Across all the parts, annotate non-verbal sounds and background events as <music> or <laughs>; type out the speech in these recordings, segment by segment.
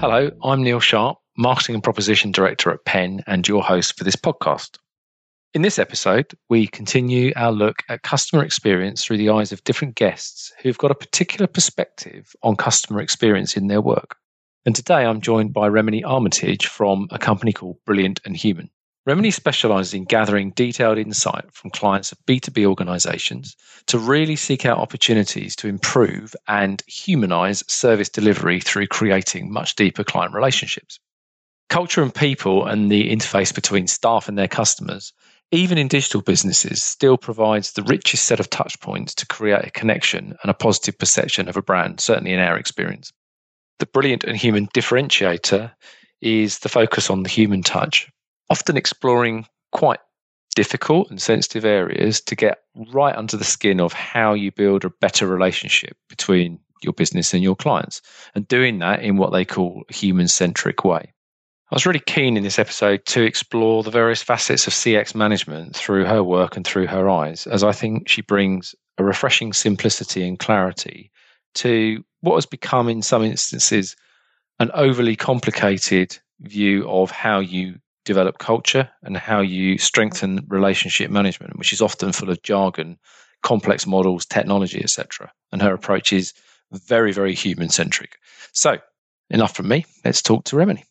Hello, I'm Neil Sharp, Marketing and Proposition Director at Penn, and your host for this podcast. In this episode, we continue our look at customer experience through the eyes of different guests who've got a particular perspective on customer experience in their work. And today I'm joined by Remeny Armitage from a company called Brilliant and Human. Remeny specializes in gathering detailed insight from clients of B2B organizations to really seek out opportunities to improve and humanize service delivery through creating much deeper client relationships. Culture and people and the interface between staff and their customers, even in digital businesses, still provides the richest set of touch points to create a connection and a positive perception of a brand, certainly in our experience. The brilliant and human differentiator is the focus on the human touch often exploring quite difficult and sensitive areas to get right under the skin of how you build a better relationship between your business and your clients, and doing that in what they call a human centric way. I was really keen in this episode to explore the various facets of CX management through her work and through her eyes, as I think she brings a refreshing simplicity and clarity to what has become, in some instances, an overly complicated view of how you develop culture and how you strengthen relationship management, which is often full of jargon, complex models, technology, etc. And her approach is very, very human centric. So, enough from me. Let's talk to Remeny.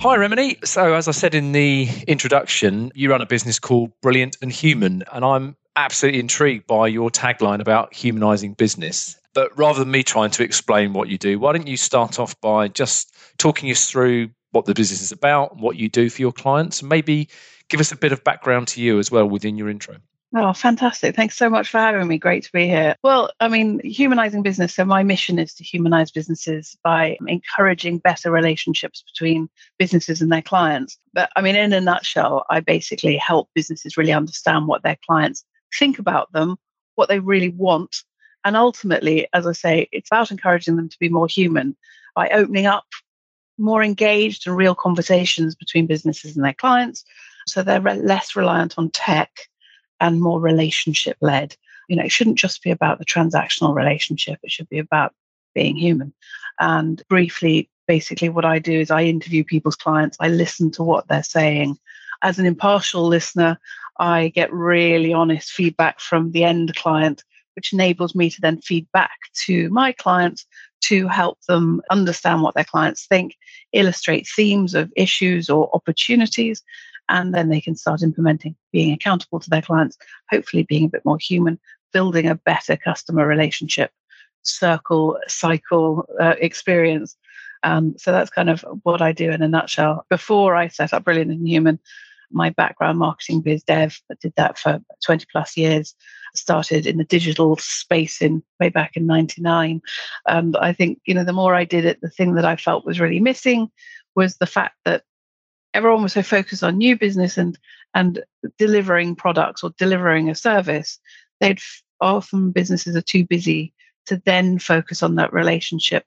Hi, Remeny. So, as I said in the introduction, you run a business called Brilliant and Human, and I'm absolutely intrigued by your tagline about humanizing business. But rather than me trying to explain what you do, why don't you start off by just talking us through what the business is about, what you do for your clients, and maybe give us a bit of background to you as well within your intro. Oh, fantastic. Thanks so much for having me. Great to be here. Well, I mean, humanizing business. So, my mission is to humanize businesses by encouraging better relationships between businesses and their clients. But I mean, in a nutshell, I basically help businesses really understand what their clients think about them, what they really want, and ultimately, as I say, it's about encouraging them to be more human by opening up more engaged and real conversations between businesses and their clients. So they're re- less reliant on tech and more relationship led. You know, it shouldn't just be about the transactional relationship, it should be about being human. And briefly, basically, what I do is I interview people's clients, I listen to what they're saying. As an impartial listener, I get really honest feedback from the end client which enables me to then feed back to my clients to help them understand what their clients think, illustrate themes of issues or opportunities, and then they can start implementing being accountable to their clients, hopefully being a bit more human, building a better customer relationship circle, cycle uh, experience. Um, so that's kind of what I do in a nutshell. Before I set up Brilliant and Human, my background marketing biz dev, I did that for 20 plus years started in the digital space in way back in 99 um, i think you know the more i did it the thing that i felt was really missing was the fact that everyone was so focused on new business and and delivering products or delivering a service they'd often businesses are too busy to then focus on that relationship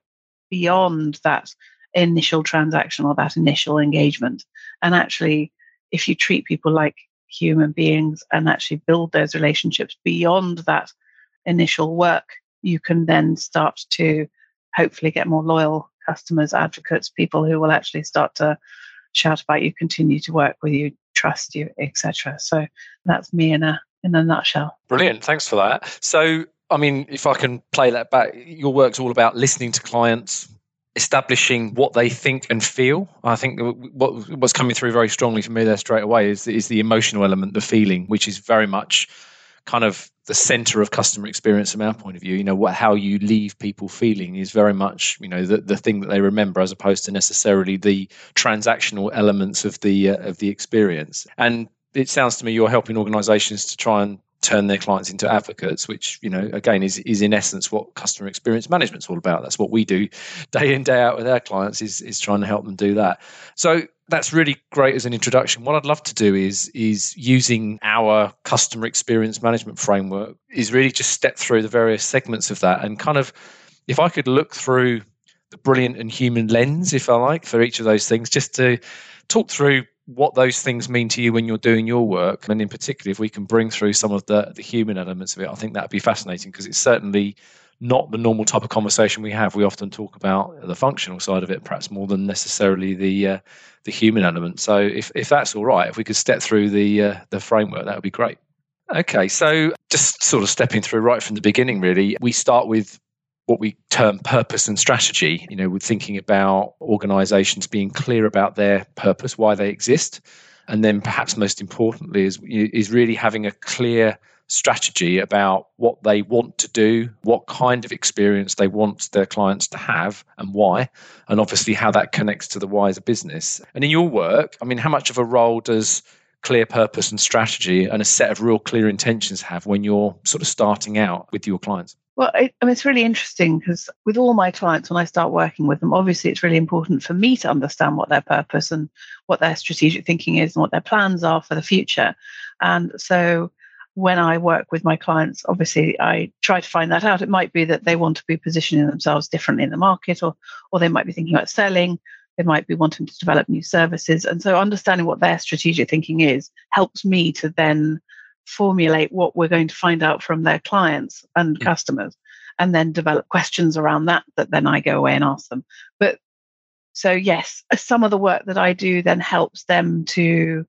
beyond that initial transaction or that initial engagement. And actually if you treat people like human beings and actually build those relationships beyond that initial work, you can then start to hopefully get more loyal customers, advocates, people who will actually start to shout about you, continue to work with you, trust you, etc. So that's me in a in a nutshell. Brilliant. Thanks for that. So I mean, if I can play that back, your work's all about listening to clients, establishing what they think and feel. I think what what's coming through very strongly for me there straight away is is the emotional element, the feeling, which is very much kind of the center of customer experience from our point of view. You know, what how you leave people feeling is very much you know the the thing that they remember as opposed to necessarily the transactional elements of the uh, of the experience. And it sounds to me you're helping organizations to try and turn their clients into advocates, which you know again is is in essence what customer experience management is all about. That's what we do day in day out with our clients is is trying to help them do that. So that's really great as an introduction. What I'd love to do is is using our customer experience management framework is really just step through the various segments of that and kind of if I could look through the brilliant and human lens, if I like, for each of those things, just to talk through what those things mean to you when you're doing your work. And in particular, if we can bring through some of the, the human elements of it, I think that'd be fascinating because it's certainly not the normal type of conversation we have. We often talk about the functional side of it, perhaps more than necessarily the uh, the human element. So, if, if that's all right, if we could step through the uh, the framework, that would be great. Okay, so just sort of stepping through right from the beginning, really, we start with what we term purpose and strategy. You know, we're thinking about organizations being clear about their purpose, why they exist. And then perhaps most importantly is, is really having a clear strategy about what they want to do, what kind of experience they want their clients to have, and why, and obviously how that connects to the a business. And in your work, I mean, how much of a role does clear purpose and strategy and a set of real clear intentions have when you're sort of starting out with your clients? Well, I, I mean, it's really interesting because with all my clients, when I start working with them, obviously it's really important for me to understand what their purpose and what their strategic thinking is and what their plans are for the future. And so when I work with my clients, obviously I try to find that out. It might be that they want to be positioning themselves differently in the market, or or they might be thinking about selling, they might be wanting to develop new services. And so understanding what their strategic thinking is helps me to then formulate what we're going to find out from their clients and mm. customers and then develop questions around that that then I go away and ask them. But so yes, some of the work that I do then helps them to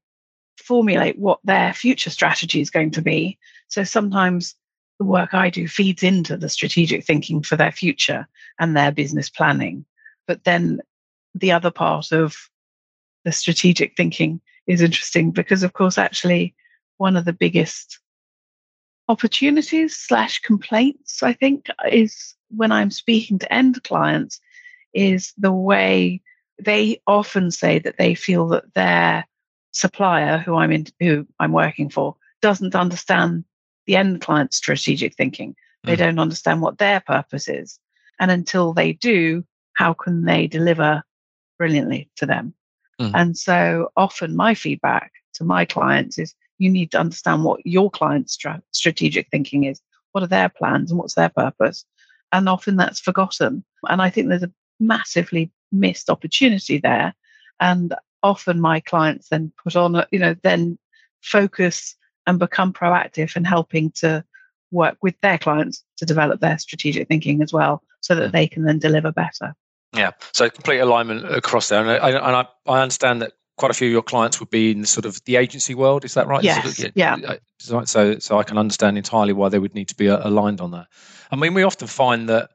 formulate what their future strategy is going to be. So sometimes the work I do feeds into the strategic thinking for their future and their business planning. But then the other part of the strategic thinking is interesting because, of course, actually, one of the biggest opportunities slash complaints, I think, is when I'm speaking to end clients, is the way they often say that they feel that their supplier, who I'm in, who I'm working for, doesn't understand the end client's strategic thinking. They mm. don't understand what their purpose is, and until they do, how can they deliver brilliantly to them. Mm. And so often my feedback to my clients is you need to understand what your client's stra- strategic thinking is. What are their plans and what's their purpose? And often that's forgotten. And I think there's a massively missed opportunity there. And often my clients then put on, a, you know, then focus and become proactive in helping to work with their clients to develop their strategic thinking as well so that mm. they can then deliver better. Yeah, so complete alignment across there, and I, and I, I understand that quite a few of your clients would be in sort of the agency world. Is that right? Yes. Sort of, yeah. yeah. So, so I can understand entirely why they would need to be uh, aligned on that. I mean, we often find that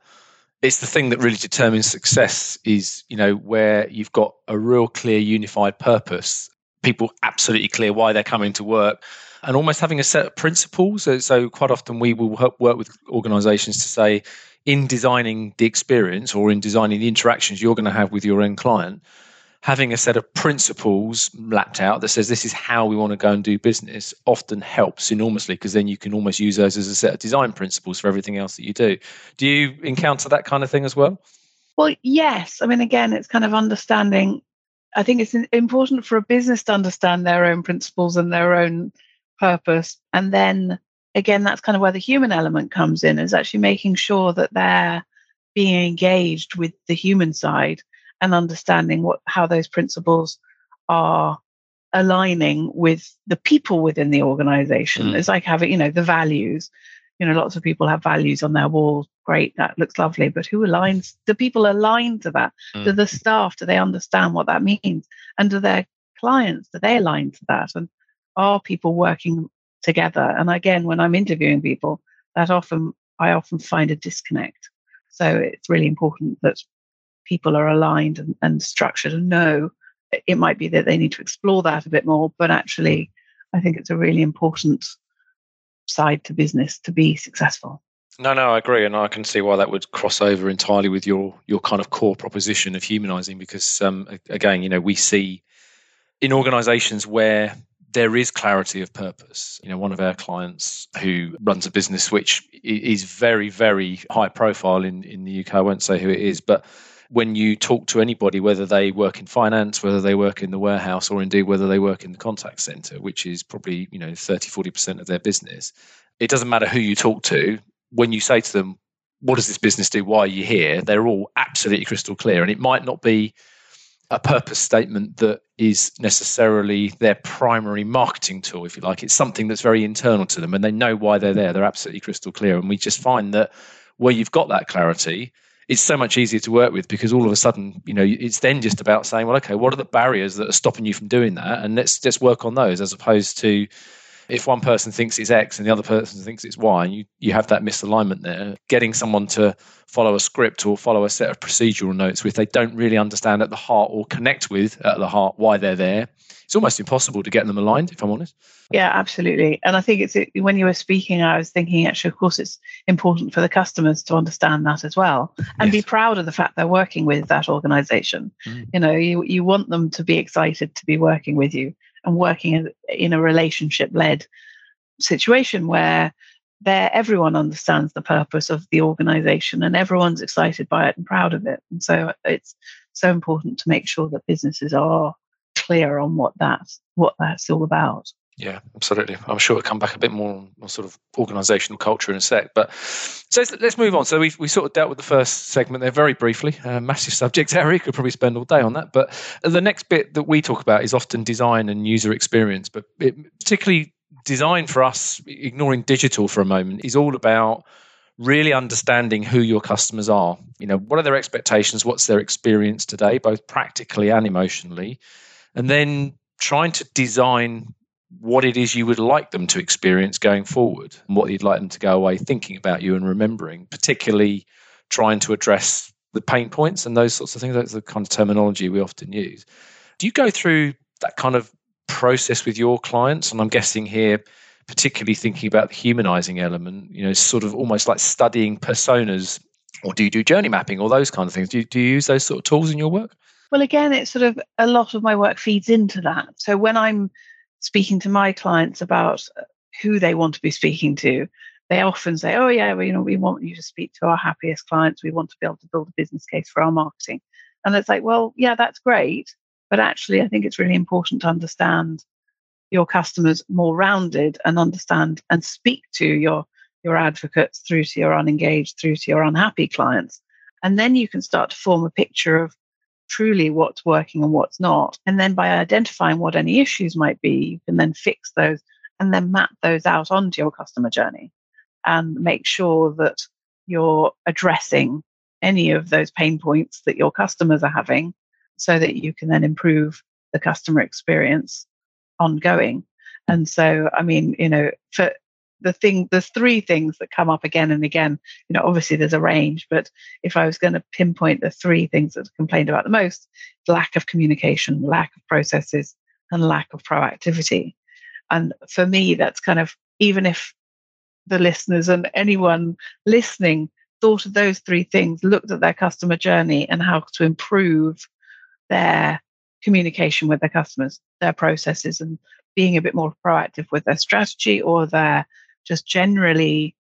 it's the thing that really determines success is you know where you've got a real clear unified purpose people absolutely clear why they're coming to work and almost having a set of principles so, so quite often we will work with organizations to say in designing the experience or in designing the interactions you're going to have with your end client, having a set of principles lapped out that says this is how we want to go and do business often helps enormously because then you can almost use those as a set of design principles for everything else that you do. Do you encounter that kind of thing as well? Well, yes. I mean, again, it's kind of understanding. I think it's important for a business to understand their own principles and their own purpose and then again, that's kind of where the human element comes in, is actually making sure that they're being engaged with the human side and understanding what how those principles are aligning with the people within the organization. Mm. It's like having, you know, the values. You know, lots of people have values on their walls. Great, that looks lovely. But who aligns? Do people align to that? Mm. Do the staff, do they understand what that means? And do their clients, do they align to that? And are people working together. And again, when I'm interviewing people, that often I often find a disconnect. So it's really important that people are aligned and, and structured and know it might be that they need to explore that a bit more, but actually, I think it's a really important side to business to be successful. No, no, I agree, and I can see why that would cross over entirely with your your kind of core proposition of humanizing. Because um, again, you know, we see in organisations where there is clarity of purpose. You know, one of our clients who runs a business which is very, very high profile in, in the UK, I won't say who it is, but when you talk to anybody, whether they work in finance, whether they work in the warehouse, or indeed whether they work in the contact center, which is probably, you know, 30, 40% of their business, it doesn't matter who you talk to. When you say to them, what does this business do? Why are you here? They're all absolutely crystal clear. And it might not be a purpose statement that is necessarily their primary marketing tool, if you like. It's something that's very internal to them and they know why they're there. They're absolutely crystal clear. And we just find that where you've got that clarity, it's so much easier to work with because all of a sudden, you know, it's then just about saying, well, okay, what are the barriers that are stopping you from doing that? And let's just work on those as opposed to if one person thinks it's X and the other person thinks it's Y, and you, you have that misalignment there, getting someone to follow a script or follow a set of procedural notes which they don't really understand at the heart or connect with at the heart why they're there, it's almost impossible to get them aligned, if I'm honest. Yeah, absolutely. And I think it's when you were speaking, I was thinking actually, of course, it's important for the customers to understand that as well and yes. be proud of the fact they're working with that organization. Mm. You know, you, you want them to be excited to be working with you and working in a relationship led situation where there everyone understands the purpose of the organization and everyone's excited by it and proud of it. And so it's so important to make sure that businesses are clear on what that's what that's all about yeah, absolutely. I'm sure we'll come back a bit more on sort of organisational culture in a sec. But so let's move on. So we we sort of dealt with the first segment there very briefly. Uh, massive subject <laughs> area. Could probably spend all day on that. But the next bit that we talk about is often design and user experience. But it, particularly design for us, ignoring digital for a moment, is all about really understanding who your customers are. You know, what are their expectations? What's their experience today, both practically and emotionally, and then trying to design what it is you would like them to experience going forward and what you'd like them to go away thinking about you and remembering, particularly trying to address the pain points and those sorts of things. That's the kind of terminology we often use. Do you go through that kind of process with your clients? And I'm guessing here, particularly thinking about the humanizing element, you know, sort of almost like studying personas, or do you do journey mapping or those kind of things? Do you, do you use those sort of tools in your work? Well, again, it's sort of a lot of my work feeds into that. So when I'm speaking to my clients about uh, who they want to be speaking to, they often say, "Oh yeah, well, you know, we want you to speak to our happiest clients. We want to be able to build a business case for our marketing." And it's like, well, yeah, that's great, but actually, I think it's really important to understand your customers more rounded and understand and speak to your your advocates through to your unengaged, through to your unhappy clients, and then you can start to form a picture of truly what's working and what's not. And then by identifying what any issues might be, you can then fix those and then map those out onto your customer journey and make sure that you're addressing any of those pain points that your customers are having so that you can then improve the customer experience ongoing. And so, I mean, you know, for the thing there's three things that come up again and again. You know obviously there's a range but if i was going to pinpoint the three things that are complained about the most lack of communication lack of processes and lack of proactivity. And for me that's kind of even if the listeners and anyone listening thought of those three things looked at their customer journey and how to improve their communication with their customers their processes and being a bit more proactive with their strategy or their just generally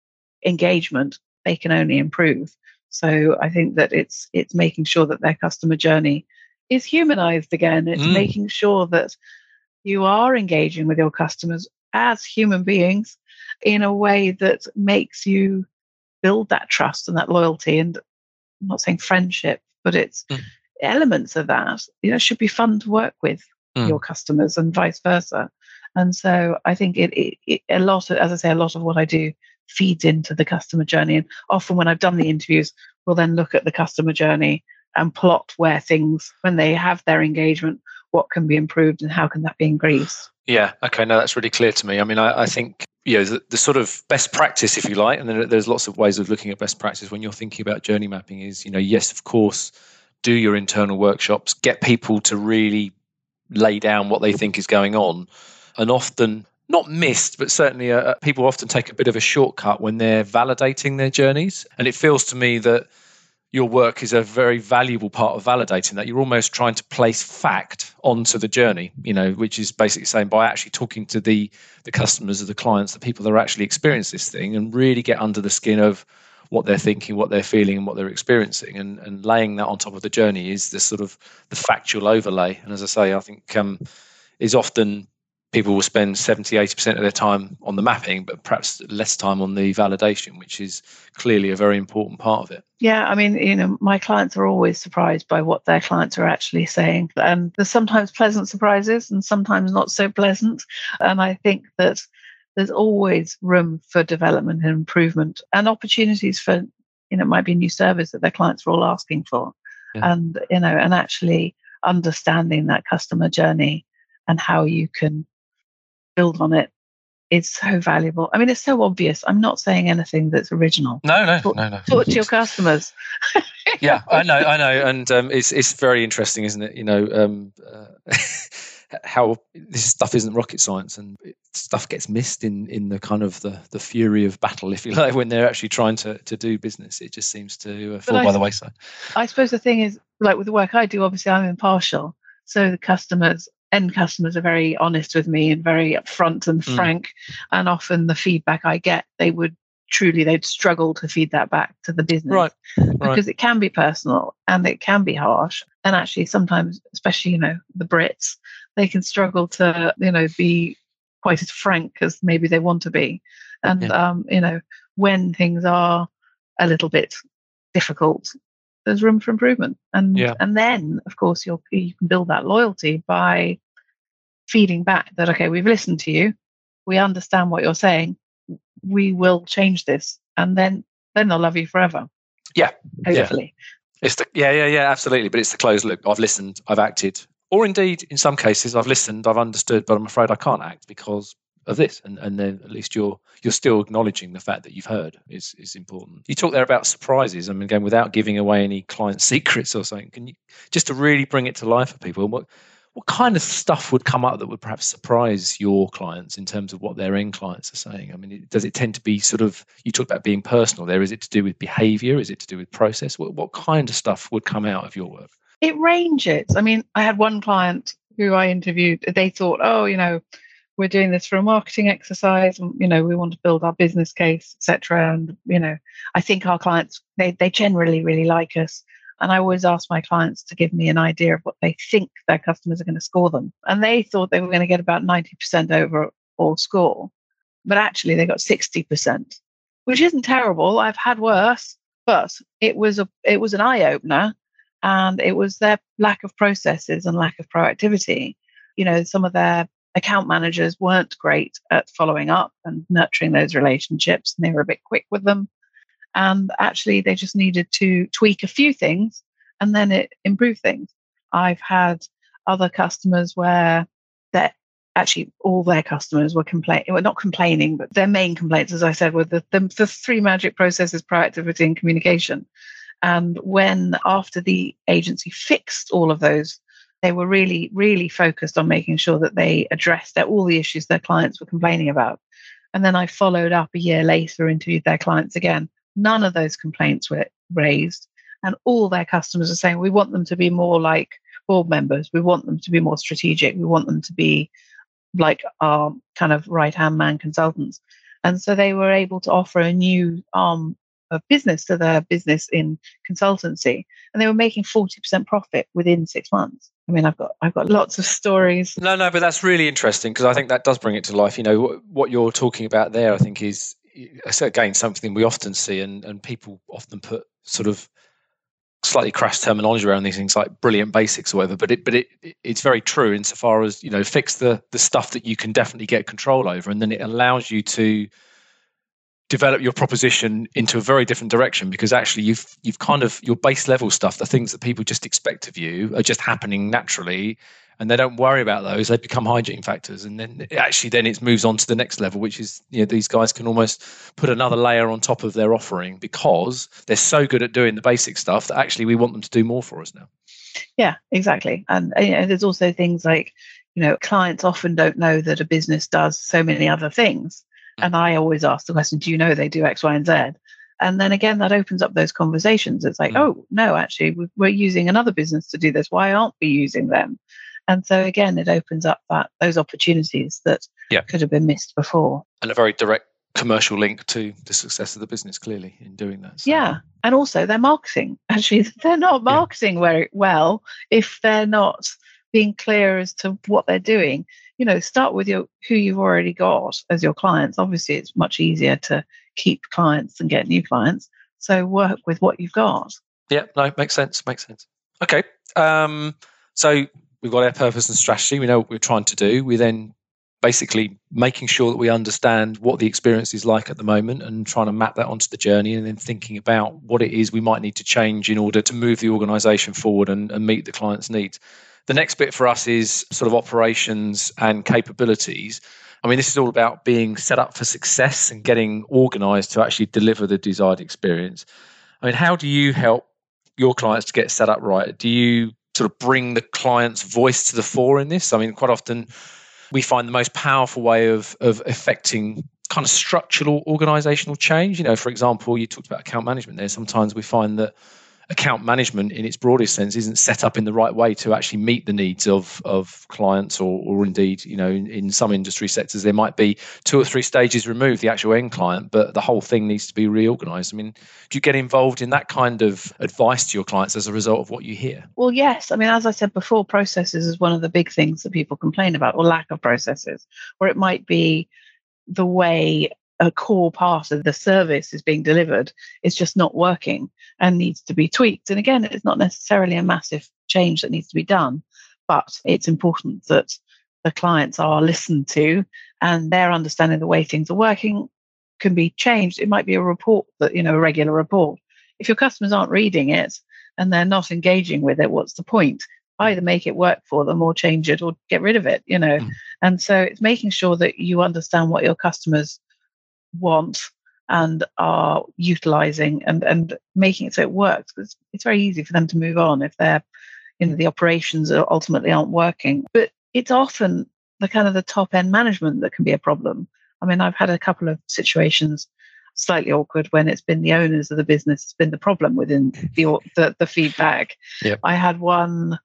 engagement, they can only improve. So I think that it's it's making sure that their customer journey is humanized again. It's mm. making sure that you are engaging with your customers as human beings in a way that makes you build that trust and that loyalty and I'm not saying friendship, but it's mm. elements of that. You know, should be fun to work with mm. your customers and vice versa. And so I think it, it, it, a lot of, as I say, a lot of what I do feeds into the customer journey. And often when I've done the interviews, we'll then look at the customer journey and plot where things, when they have their engagement, what can be improved and how can that be increased. Yeah. Okay. No, that's really clear to me. I mean, I, I think you know the, the, sort of best practice, if you like, and there's lots of ways of looking at best practice when you're thinking about journey mapping. Is you know, yes, of course, do your internal workshops, get people to really lay down what they think is going on and often not missed, but certainly uh, uh, people often take a bit of a shortcut when they're validating their journeys. And it feels to me that your work is a very valuable part of validating that. You're almost trying to place fact onto the journey, you know, which is basically saying by actually talking to the the customers, of the clients, the people that are actually experience this thing, and really get under the skin of what they're thinking, what they're feeling, and what they're experiencing, and, and laying that on top of the journey is the sort of the factual overlay. And as I say, I think um, is often people will spend 70, 80% of their time on the mapping, but perhaps less time on the validation, which is clearly a very important part of it. Yeah, I mean, you know, my clients are always surprised by what their clients are actually saying. And there's sometimes pleasant surprises and sometimes not so pleasant. And I think that there's always room for development and improvement and opportunities for, you know, it might be a new service that their clients are all asking for. Yeah. And, you know, and actually understanding that customer journey and how you can build on it is so valuable. I mean, it's so obvious. I'm not saying anything that's original. No, no, talk, no, no. Talk to your customers. <laughs> yeah, I know, I know, and um, it's it's very interesting, isn't it? You know, um, uh, <laughs> how this stuff isn't rocket science, and stuff gets missed in in the kind of the the fury of battle, if you like, when they're actually trying to to do business. It just seems to uh, fall I, by the wayside. I suppose the thing is, like with the work I do, obviously I'm impartial, so the customers end customers are very honest with me and very upfront and mm. frank. And often the feedback I get, they would truly they'd struggle to feed that back to the business right, right. because it can be personal and it can be harsh and actually sometimes especially you know the brits they can struggle to you know be quite as frank as maybe they want to be and yeah. um you know when things are a little bit difficult there's room for improvement. And yeah. and then of course you you can build that loyalty by feeding back that okay, we've listened to you, we understand what you're saying, we will change this, and then then they'll love you forever. Yeah, hopefully. Yeah. It's the yeah yeah yeah absolutely, but it's the closed loop. I've listened, I've acted, or indeed in some cases I've listened, I've understood, but I'm afraid I can't act because of this and, and then at least you're you're still acknowledging the fact that you've heard is is important you talk there about surprises i mean again without giving away any client <laughs> secrets or something can you just to really bring it to life for people what what kind of stuff would come up that would perhaps surprise your clients in terms of what their end clients are saying? I mean, does it tend to be sort of, you talk about being personal there. Is it to do with behavior? Is it to do with process? What, what kind of stuff would come out of your work? It ranges. I mean, I had one client who I interviewed, they thought, oh, you know, we're doing this for a marketing exercise and you know we want to build our business case etc and you know i think our clients they, they generally really like us. And i always ask my clients to give me an idea of what they think their customers are going to score them. And they thought they were going to get about 90% overall score but actually they got 60% which isn't terrible. I've had worse but it was a it was an eye-opener. And it was their lack of processes and lack of proactivity. You know some of their account managers weren't great at following up and nurturing those relationships and they were a bit quick with them. And actually they just needed to tweak a few things and then it improved things. I've had other customers where that actually all their customers were complaining well not complaining but their main complaints as i said were the, the, the three magic processes proactivity and communication. And when after the agency fixed all of those they were really, really focused on making sure that they addressed all the issues their clients were complaining about. And then I followed up a year later, interviewed their clients again. None of those complaints were raised. And all their customers are saying, we want them to be more like board members. We want them to be more strategic. We want them to be like our kind of right hand man consultants. And so they were able to offer a new arm of business to their business in consultancy. And they were making 40% profit within six months. I mean, I've got I've got lots of stories. No, no, but that's really interesting because I think that does bring it to life. You know, what, what you're talking about there, I think, is again something we often see, and and people often put sort of slightly crass terminology around these things like brilliant basics or whatever but it but it it's very true insofar as you know fix the the stuff that you can definitely get control over and then it allows you to develop your proposition into a very different direction because actually you've you've kind of your base level stuff the things that people just expect of you are just happening naturally and they don't worry about those. They become hygiene factors and then actually then it moves on to the next level which is you know these guys can almost put another layer on top of their offering because they're so good at doing the basic stuff that actually we want them to do more for us now. Yeah exactly. And uh, you know, there's also things like you know clients often don't know that a business does so many other things. And I always ask the question, do you know they do X, Y, and Z? And then again, that opens up those conversations. It's like, mm. oh, no, actually, we're using another business to do this. Why aren't we using them? And so again, it opens up that those opportunities that yeah. could have been missed before. And a very direct commercial link to the success of the business, clearly, in doing that. So. Yeah. And also their marketing. <laughs> Actually, they're not marketing yeah. very well if they're not being clear as to what they're doing you know, start with your who you've already got as your clients. Obviously, it's much easier to keep clients and get new clients. So work with what you've got. Yeah, no, makes sense. Makes sense. Okay. Um, so we've got our purpose and strategy. We know what we're trying to do. We then basically making sure that we understand what the experience is like at the moment and trying to map that onto the journey and then thinking about what it is we might need to change in order to move the organization forward and, and meet the client's needs. The next bit for us is sort of operations and capabilities. I mean, this is all about being set up for success and getting organized to actually deliver the desired experience. I mean, how do you help your clients to get set up right? Do you sort of bring the client's voice to the fore in this? I mean, quite often we find the most powerful way of of affecting kind of structural organizational change. You know, for example, you talked about account management there. Sometimes we find that account management in its broadest sense isn't set up in the right way to actually meet the needs of of clients or, or indeed you know in, in, some industry sectors there might be two or three stages removed the actual end client but the whole thing needs to be reorganized. I mean do you get involved in that kind of advice to your clients as a result of what you hear? Well yes. I mean as i said before processes is one of the big things that people complain about or lack of processes or it might be the way a core part of the service is being delivered is just not working and needs to be tweaked. And again, it's not necessarily a massive change that needs to be done, but it's important that the clients are listened to and their understanding of the way things are working can be changed. It might be a report that, you know, a regular report. If your customers aren't reading it and they're not engaging with it, what's the point? Either make it work for them or change it or get rid of it, you know. Mm. And so it's making sure that you understand what your customers want and are utilizing and, and making it so it works. It's, it's very easy for them to move on if they're, you know, the operations are ultimately aren't working. But it's often the kind of the top end management that can be a problem. I mean, I've had a couple of situations slightly awkward when it's been the owners of the business has been the problem within the the, the feedback. Yep. I had one.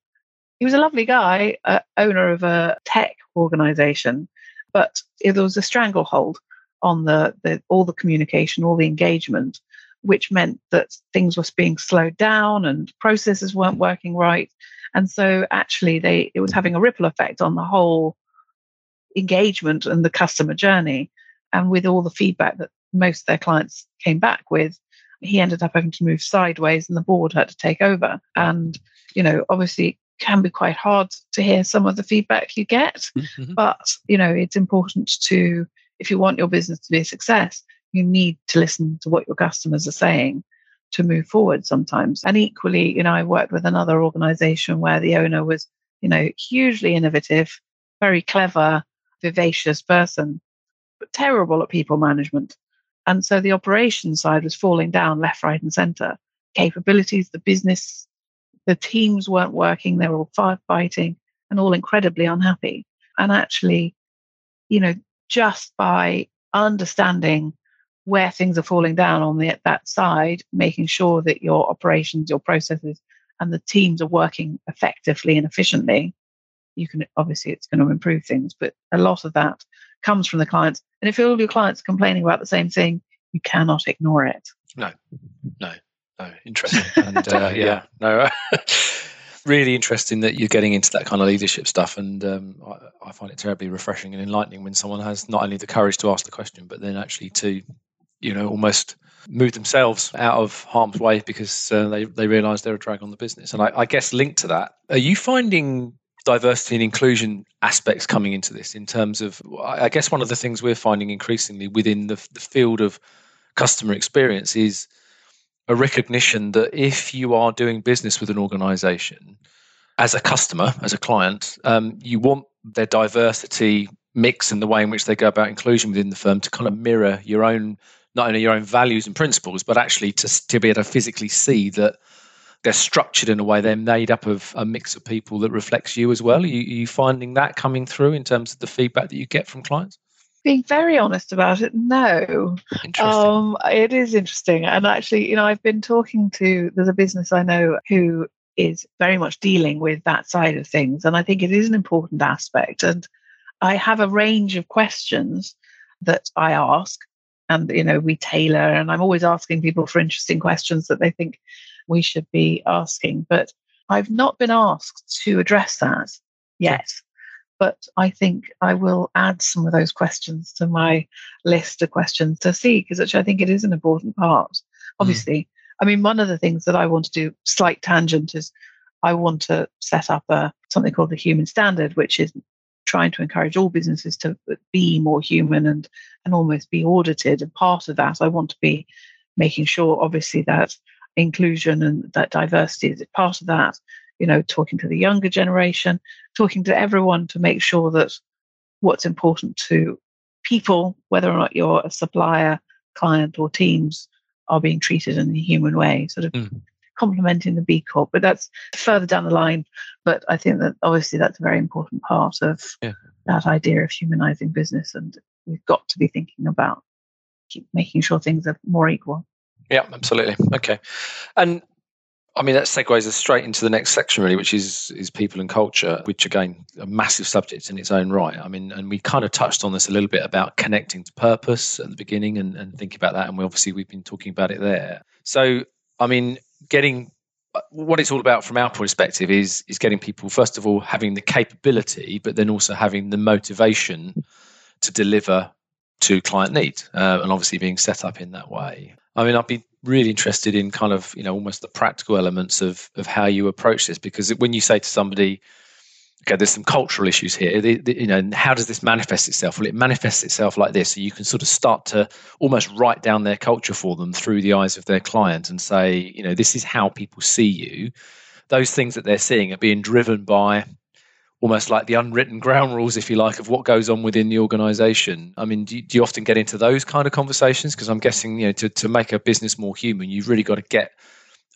He was a lovely guy, uh, owner of a tech organization, but there was a stranglehold on the, the all the communication, all the engagement, which meant that things were being slowed down and processes weren't working right. And so actually they it was having a ripple effect on the whole engagement and the customer journey. And with all the feedback that most of their clients came back with, he ended up having to move sideways and the board had to take over. And, you know, obviously it can be quite hard to hear some of the feedback you get. Mm-hmm. But, you know, it's important to if you want your business to be a success, you need to listen to what your customers are saying to move forward sometimes. And equally, you know, I worked with another organization where the owner was, you know, hugely innovative, very clever, vivacious person, but terrible at people management. And so the operation side was falling down left, right, and center. Capabilities, the business, the teams weren't working, they were all firefighting and all incredibly unhappy. And actually, you know, just by understanding where things are falling down on the, that side, making sure that your operations, your processes, and the teams are working effectively and efficiently, you can obviously it's going to improve things. But a lot of that comes from the clients. And if all your clients are complaining about the same thing, you cannot ignore it. No, no, no. Interesting. And uh, <laughs> yeah, no. <laughs> really interesting that you're getting into that kind of leadership stuff, and um, I, I, find it terribly refreshing and enlightening when someone has not only the courage to ask the question, but then actually to, you know, almost move themselves out of harm's way because uh, they they realise they're a drag on the business. And I, I guess linked to that, are you finding diversity and inclusion aspects coming into this in terms of I guess one of the things we're finding increasingly within the, the field of customer experience is a recognition that if you are doing business with an organization as a customer, as a client, um, you want their diversity mix and the way in which they go about inclusion within the firm to kind of mirror your own, not only your own values and principles, but actually to, to be able to physically see that they're structured in a way they're made up of a mix of people that reflects you as well. Are you, are you finding that coming through in terms of the feedback that you get from clients? Being very honest about it, no. Um, it is interesting. And actually, you know, I've been talking to, there's a business I know who is very much dealing with that side of things. And I think it is an important aspect. And I have a range of questions that I ask. And, you know, we tailor, and I'm always asking people for interesting questions that they think we should be asking. But I've not been asked to address that yet. But I think I will add some of those questions to my list of questions to see, because actually I think it is an important part. Mm. Obviously, mm. I mean, one of the things that I want to do, slight tangent, is I want to set up a something called the human standard, which is trying to encourage all businesses to be more human and and almost be audited. And part of that, I want to be making sure, obviously, that inclusion and that diversity is part of that. You know, talking to the younger generation, talking to everyone to make sure that what's important to people, whether or not you're a supplier, client, or teams, are being treated in a human way. Sort of mm complementing the B Corp. But that's further down the line. But I think that obviously that's a very important part of yeah. that idea of humanizing business. And we've got to be thinking about keep making sure things are more equal. Yeah, absolutely. Okay. And I mean that segues us straight into the next section really, which is is people and culture, which again a massive subject in its own right. I mean, and we kind of touched on this a little bit about connecting to purpose at the beginning and, and thinking about that. And we obviously we've been talking about it there. So I mean, getting what it's all about from our perspective is is getting people first of all having the capability, but then also having the motivation to deliver to client need, uh, and obviously being set up in that way. I mean, I'd be really interested in kind of you know almost the practical elements of of how you approach this because when you say to somebody okay, there's some cultural issues here. The, the, you know, how does this manifest itself? Well, it manifests itself like this. So you can sort of start to almost write down their culture for them through the eyes of their client and say, you know, this is how people see you. Those things that they're seeing are being driven by almost like the unwritten ground rules, if you like, of what goes on within the organization. I mean, do you, do you often get into those kind of conversations? Because I'm guessing, you know, to, to make a business more human, you've really got to get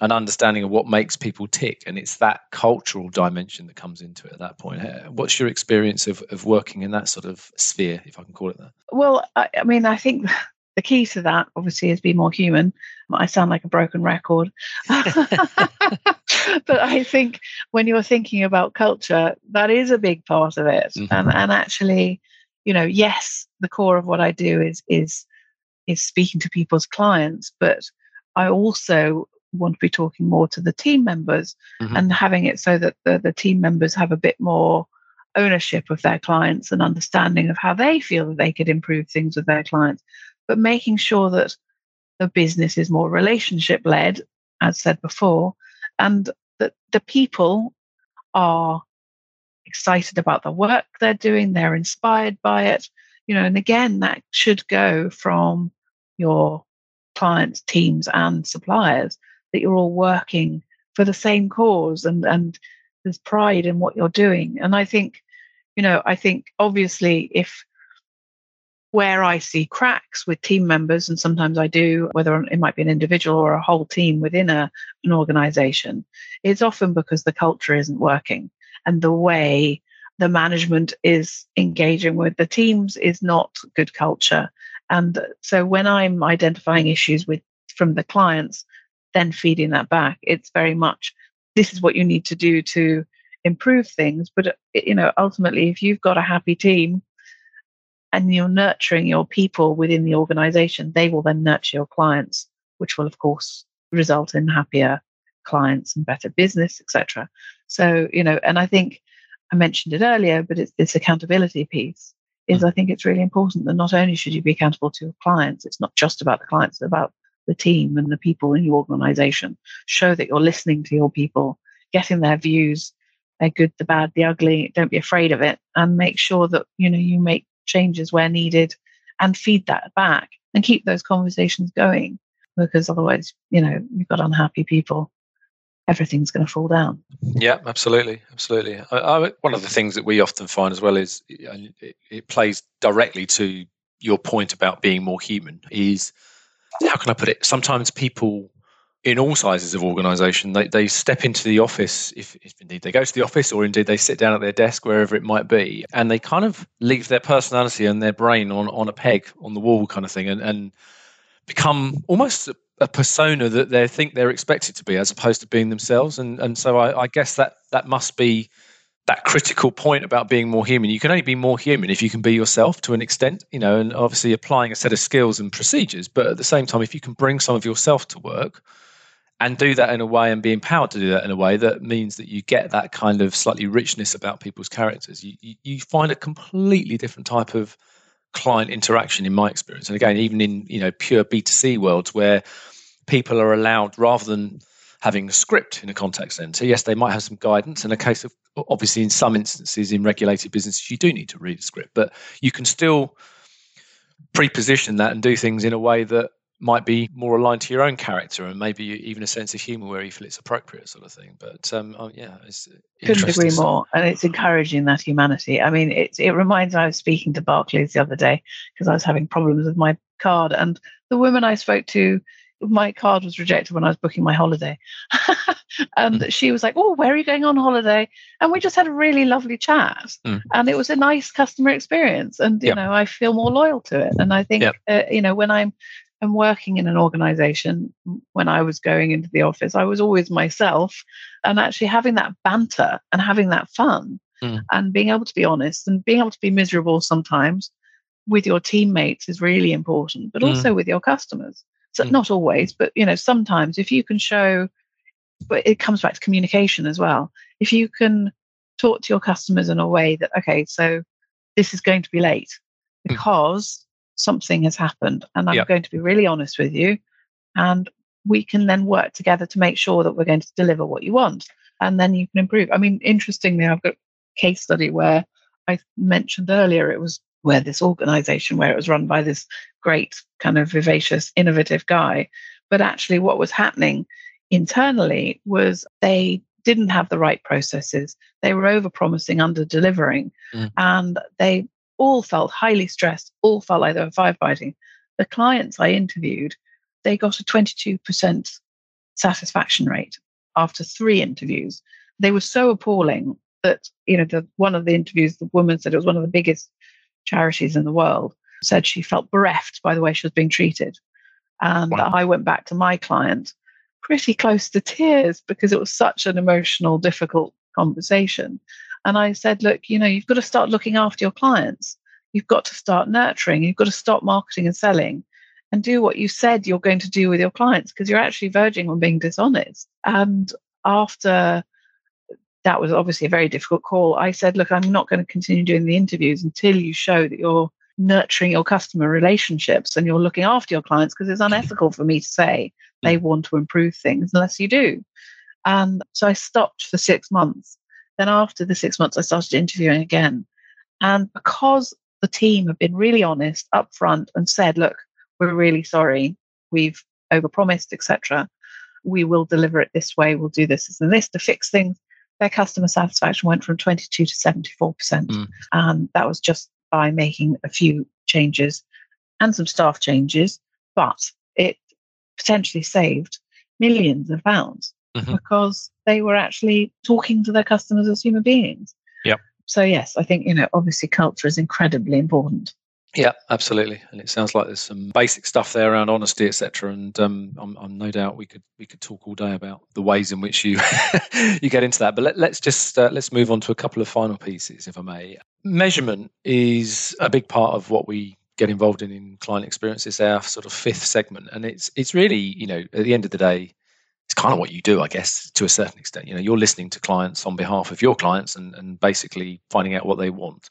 an understanding of what makes people tick and it's that cultural dimension that comes into it at that point what's your experience of, of working in that sort of sphere if i can call it that well I, I mean i think the key to that obviously is be more human i sound like a broken record <laughs> <laughs> <laughs> but i think when you're thinking about culture that is a big part of it mm-hmm. and, and actually you know yes the core of what i do is is is speaking to people's clients but I also want to be talking more to the team members mm-hmm. and having it so that the, the team members have a bit more ownership of their clients and understanding of how they feel that they could improve things with their clients, but making sure that the business is more relationship led, as said before, and that the people are excited about the work they're doing, they're inspired by it. You know, and again, that should go from your clients, teams, and suppliers that you're all working for the same cause and and there's pride in what you're doing and i think you know i think obviously if where i see cracks with team members and sometimes i do whether it might be an individual or a whole team within a, an organization it's often because the culture isn't working and the way the management is engaging with the teams is not good culture and so when i'm identifying issues with from the clients then feeding that back. It's very much this is what you need to do to improve things. But you know, ultimately, if you've got a happy team and you're nurturing your people within the organization, they will then nurture your clients, which will of course result in happier clients and better business, etc. So, you know, and I think I mentioned it earlier, but it's this accountability piece is mm. I think it's really important that not only should you be accountable to your clients, it's not just about the clients, it's about the team and the people in your organization. Show that you're listening to your people, getting their views, their good, the bad, the ugly. Don't be afraid of it and make sure that, you know, you make changes where needed and feed that back and keep those conversations going because otherwise, you know, you've got unhappy people everything's going to fall down. Yeah, absolutely, absolutely. I, I, one of the things that we often find as well is it, it, plays directly to your point about being more human. Is how can I put it? Sometimes people in all sizes of organization, they, they step into the office, if, if, indeed they go to the office or indeed they sit down at their desk, wherever it might be, and they kind of leave their personality and their brain on, on a peg on the wall kind of thing and, and become almost a, a persona that they think they're expected to be as opposed to being themselves. And, and so I, I guess that, that must be that critical point about being more human. You can only be more human if you can be yourself to an extent, you know, and obviously applying a set of skills and procedures. But at the same time, if you can bring some of yourself to work and do that in a way and be empowered to do that in a way that means that you get that kind of slightly richness about people's characters. You, you, you find a completely different type of client interaction in my experience. And again, even in you know pure B2C worlds where people are allowed rather than having a script in a contact center, yes, they might have some guidance. In a case of obviously in some instances in regulated businesses, you do need to read a script, but you can still pre-position that and do things in a way that might be more aligned to your own character and maybe even a sense of humor where you feel it's appropriate sort of thing but um, oh, yeah it's couldn't agree more and it's encouraging that humanity i mean it, it reminds me i was speaking to barclays the other day because i was having problems with my card and the woman i spoke to my card was rejected when i was booking my holiday <laughs> and mm. she was like oh where are you going on holiday and we just had a really lovely chat mm. and it was a nice customer experience and you yep. know i feel more loyal to it and i think yep. uh, you know when i'm and working in an organization when I was going into the office, I was always myself and actually having that banter and having that fun mm. and being able to be honest and being able to be miserable sometimes with your teammates is really important, but mm. also with your customers. So mm. not always, but you know, sometimes if you can show but it comes back to communication as well. If you can talk to your customers in a way that, okay, so this is going to be late mm. because something has happened and I'm yep. going to be really honest with you. And we can then work together to make sure that we're going to deliver what you want. And then you can improve. I mean, interestingly, I've got a case study where I mentioned earlier it was where this organization where it was run by this great kind of vivacious, innovative guy. But actually, what was happening internally was they didn't have the right processes. They were over promising, under delivering, mm. and they all felt highly stressed, all felt like they were firefighting. The clients I interviewed, they got a 22% satisfaction rate after three interviews. They were so appalling that, you know, the, one of the interviews, the woman said it was one of the biggest charities in the world, said she felt bereft by the way she was being treated. Um, and wow. I went back to my client pretty close to tears because it was such an emotional, difficult conversation. And I said, look, you know, you've got to start looking after your clients. You've got to start nurturing. You've got to stop marketing and selling and do what you said you're going to do with your clients because you're actually verging on being dishonest. And after that was obviously a very difficult call, I said, look, I'm not going to continue doing the interviews until you show that you're nurturing your customer relationships and you're looking after your clients because it's unethical for me to say they mm. want to improve things unless you do. And so I stopped for six months then after the six months, I started interviewing again. And because the team have been really honest upfront and said, look, we're really sorry, we've overpromised, etc. We will deliver it this way, we'll do this, this and this to fix things. Their customer satisfaction went from 22 to 74%. Mm. And that was just by making a few changes and some staff changes, but it potentially saved millions of pounds mm-hmm. because they were actually talking to their customers as human beings. Yep. So yes, I think you know obviously culture is incredibly important. Yeah, absolutely, and it sounds like there's some basic stuff there around honesty, etc. And um, I'm, I'm, no doubt we could we could talk all day about the ways in which you <laughs> you get into that. But let, us just uh, let's move on to a couple of final pieces, if I may. Measurement is a big part of what we get involved in in client experience. It's our sort of fifth segment, and it's it's really you know at the end of the day, it's kind of what you do, I guess, to a certain extent. You know, you're listening to clients on behalf of your clients and, and basically finding out what they want.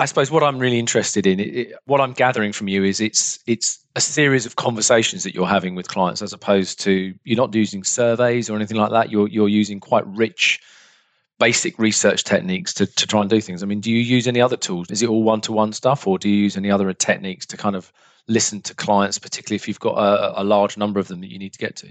I suppose what I'm really interested in, it, it, what I'm gathering from you is it's it's a series of conversations that you're having with clients, as opposed to you're not using surveys or anything like that. You're you're using quite rich, basic research techniques to to try and do things. I mean, do you use any other tools? Is it all one to one stuff, or do you use any other techniques to kind of listen to clients, particularly if you've got a, a large number of them that you need to get to?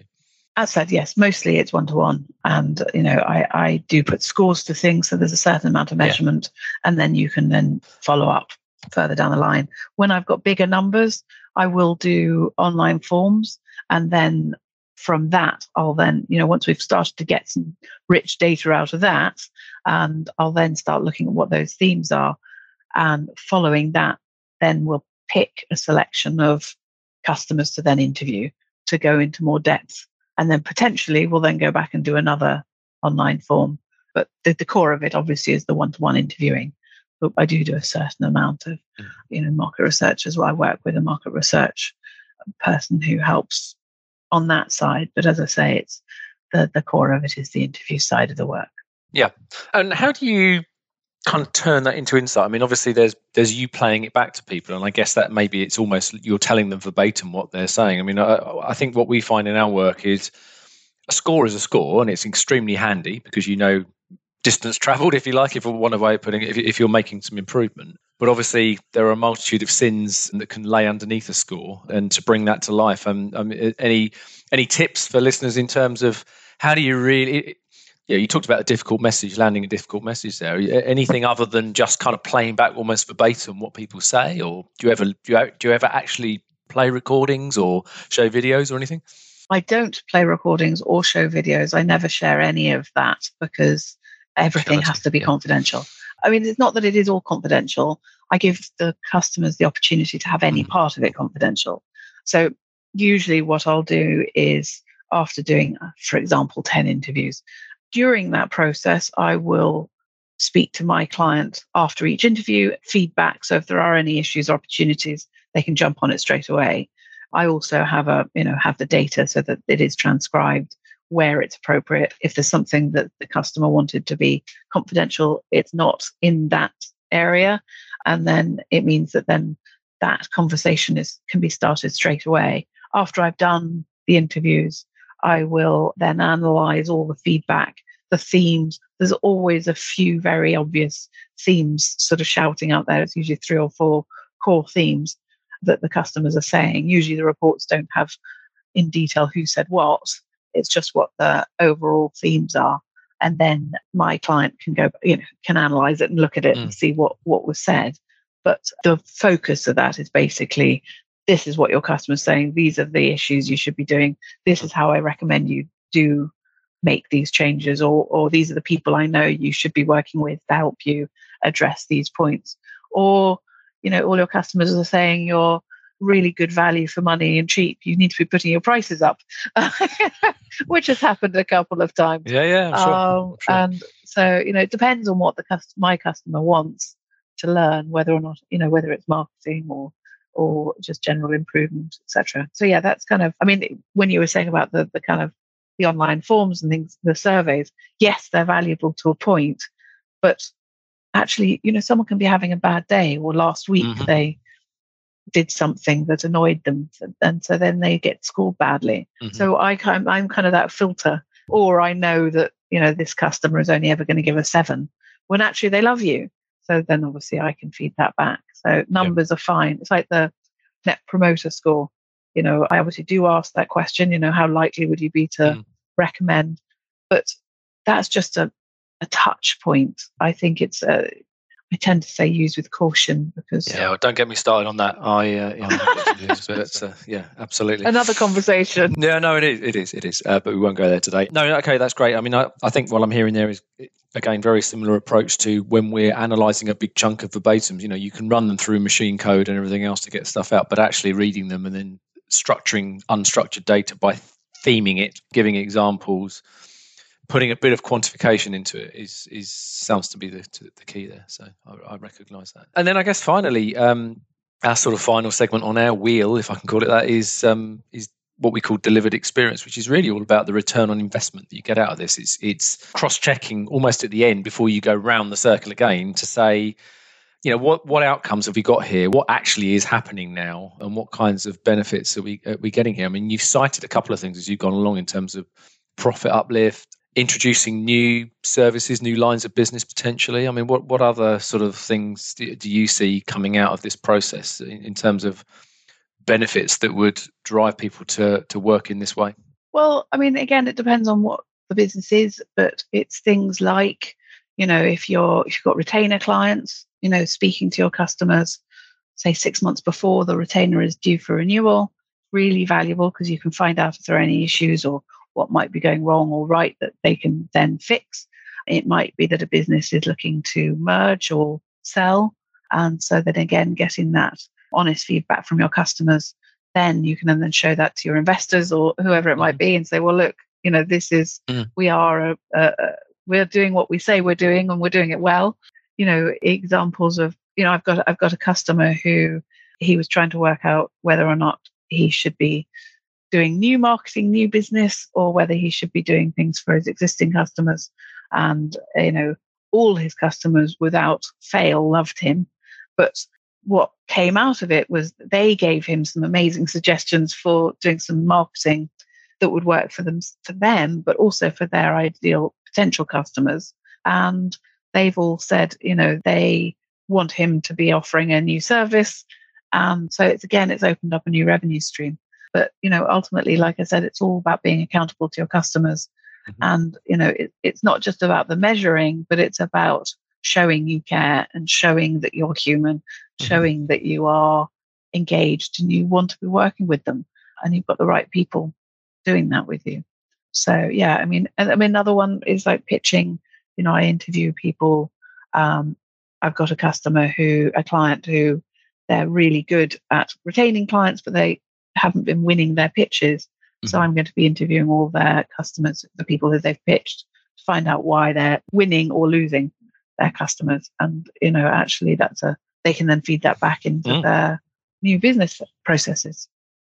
As said, yes, mostly it's one to one. And, you know, I, I do put scores to things. So there's a certain amount of measurement, yeah. and then you can then follow up further down the line. When I've got bigger numbers, I will do online forms. And then from that, I'll then, you know, once we've started to get some rich data out of that, and I'll then start looking at what those themes are. And following that, then we'll pick a selection of customers to then interview to go into more depth and then potentially we'll then go back and do another online form. But the, the core of it obviously is the one-to-one interviewing. But I do do a certain amount of, mm. you know, market research as well. I work with a market research person who helps on that side. But as I say, it's the, the core of it is the interview side of the work. Yeah. And how do you kind of turn that into insight? I mean, obviously there's there's you playing it back to people, and I guess that maybe it's almost you're telling them verbatim what they're saying. I mean, I, I think what we find in our work is a score is a score, and it's extremely handy because you know distance traveled, <laughs> if you like, if one way of putting it, if, if, you're making some improvement. But obviously, there are a multitude of sins that can lay underneath a score, and to bring that to life. Um, um any any tips for listeners in terms of how do you really? Yeah, you talked about a difficult message, landing a difficult message there. Anything other than just kind of playing back almost verbatim what people say, or do you ever do you, do you ever actually play recordings or show videos or anything? I don't play recordings or show videos. I never share any of that because everything has to be yeah. confidential. I mean, it's not that it is all confidential. I give the customers the opportunity to have any mm-hmm. part of it confidential. So usually what I'll do is after doing, uh, for example, 10 interviews, during that process, I will speak to my client after each interview, feedback. So if there are any issues or opportunities, they can jump on it straight away. I also have a, you know, have the data so that it is transcribed where it's appropriate. If there's something that the customer wanted to be confidential, it's not in that area. And then it means that then that conversation is can be started straight away. After I've done the interviews, I will then analyze all the feedback, the themes. There's always a few very obvious themes sort of shouting out there. It's usually three or four core themes that the customers are saying. Usually the reports don't have in detail who said what. It's just what the overall themes are. And then my client can go, you know, can analyze it and look at it mm. and see what, what was said. But the focus of that is basically this is what your customer's saying. These are the issues you should be doing. This is how I recommend you do make these changes, or, or these are the people I know you should be working with to help you address these points. Or you know all your customers are saying you're really good value for money and cheap you need to be putting your prices up <laughs> which has happened a couple of times yeah yeah sure. Um, sure. and so you know it depends on what the cust- my customer wants to learn whether or not you know whether it's marketing or or just general improvement etc so yeah that's kind of i mean when you were saying about the the kind of the online forms and things the surveys yes they're valuable to a point but actually, you know, someone can be having a bad day, or last week mm-hmm. they did something that annoyed them, and so then they get scored badly. Mm-hmm. So I kind, I'm kind of that filter, or I know that you know this customer is only ever going to give a seven when actually they love you. So then obviously I can feed that back. So numbers are fine. It's like the net promoter score. You know, I obviously do ask that question. You know, how likely would you be to mm. recommend? But that's just a a touch point. I think it's a, uh, tend to say use with caution because yeah, well, don't get me started on that. I uh, yeah, but, uh, <laughs> yeah, absolutely another conversation. Yeah, no, it is, it is, it is. Uh, but we won't go there today. No, okay, that's great. I mean, I, I think what I'm hearing there is again very similar approach to when we're analysing a big chunk of verbatims. You know, you can run them through machine code and everything else to get stuff out, but actually reading them and then structuring unstructured data by theming it, giving examples putting a bit of quantification into it is is sounds to be the the key there. So I, I recognise that. And then I guess finally, um, our sort of final segment on our wheel, if I can call it that, is um, is what we call delivered experience, which is really all about the return on investment that you get out of this. It's it's cross checking almost at the end before you go round the circle again to say. You know what? What outcomes have we got here? What actually is happening now, and what kinds of benefits are we are we getting here? I mean, you've cited a couple of things as you've gone along in terms of profit uplift, introducing new services, new lines of business potentially? I mean, what what other sort of things do, do you see coming out of this process in, in, terms of benefits that would drive people to to work in this way? Well, I mean, again, it depends on what the business is, but it's things like, you know, if you're if you've got retainer clients, you know, speaking to your customers, say six months before the retainer is due for renewal, really valuable because you can find out if there are any issues or what might be going wrong or right that they can then fix. It might be that a business is looking to merge or sell. And so then again, getting that honest feedback from your customers, then you can then show that to your investors or whoever it might mm. be and say, well, look, you know, this is, mm. we are, a, a, a, we're doing what we say we're doing and we're doing it well. You know, examples of, you know, I've got, I've got a customer who he was trying to work out whether or not he should be doing new marketing, new business, or whether he should be doing things for his existing customers. And, you know, all his customers without fail loved him. But what came out of it was they gave him some amazing suggestions for doing some marketing that would work for them for them, but also for their ideal potential customers. And they've all said, you know, they want him to be offering a new service. And so it's again, it's opened up a new revenue stream. But you know, ultimately, like I said, it's all about being accountable to your customers. Mm-hmm. And you know, it, it's not just about the measuring, but it's about showing you care and showing that you're human, mm-hmm. showing that you are engaged and you want to be working with them and you've got the right people doing that with you. So yeah, I mean, and I mean, another one is like pitching. You know, I interview people. Um, I've got a customer who, a client who, they're really good at retaining clients, but they haven't been winning their pitches. Mm-hmm. So I'm going to be interviewing all their customers, the people that they've pitched, to find out why they're winning or losing their customers. And you know, actually, that's a they can then feed that back into mm. their new business processes.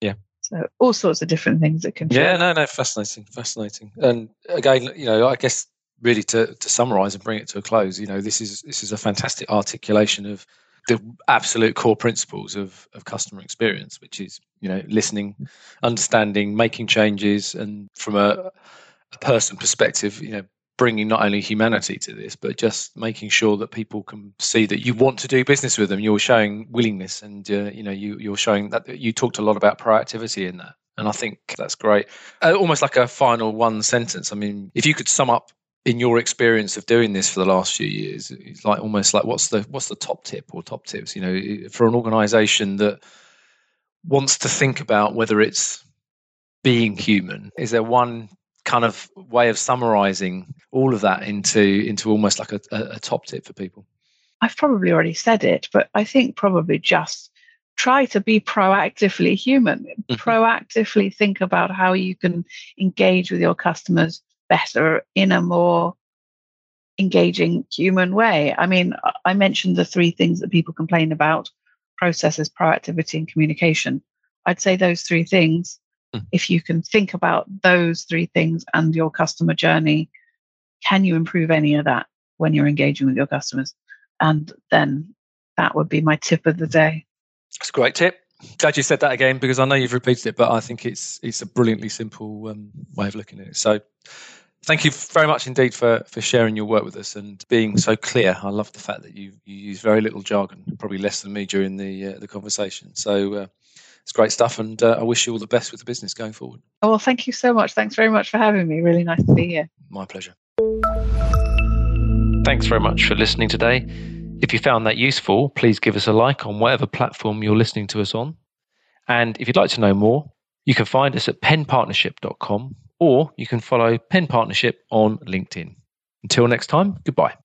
Yeah. So all sorts of different things that can. Yeah, no, no, fascinating, fascinating. And again, you know, I guess really to to summarize and bring it to a close, you know, this is this is a fantastic articulation of the absolute core principles of of customer experience, which is you know listening, understanding, making changes, and from a, a person perspective, you know, bringing not only humanity to this, but just making sure that people can see that you want to do business with them. You're showing willingness, and uh, you know you you're showing that you talked a lot about proactivity in that, and I think that's great. Uh, almost like a final one sentence. I mean, if you could sum up in your experience of doing this for the last few years, it's like almost like what's the what's the top tip or top tips? You know, for an organisation that wants to think about whether it's being human, is there one kind of way of summarizing all of that into into almost like a, a, top tip for people? I've probably already said it, but I think probably just try to be proactively human. Mm-hmm. Proactively think about how you can engage with your customers better in a more engaging human way. I mean, I mentioned the three things that people complain about processes, proactivity, and communication. I'd say those three things Mm. If you can think about those three things and your customer journey, can you improve any of that when you're engaging with your customers? And then that would be my tip of the day. That's a great tip. Glad you said that again because I know you've repeated it, but I think it's it's a brilliantly simple um, way of looking at it. So, thank you very much indeed for for sharing your work with us and being so clear. I love the fact that you you use very little jargon, probably less than me during the uh, the conversation. So, uh, it's great stuff, and uh, I wish you all the best with the business going forward. Oh, well, thank you so much. Thanks very much for having me. Really nice to be here. My pleasure. Thanks very much for listening today. If you found that useful, please give us a like on whatever platform you're listening to us on. And if you'd like to know more, you can find us at penpartnership.com or you can follow Pen Partnership on LinkedIn. Until next time, goodbye.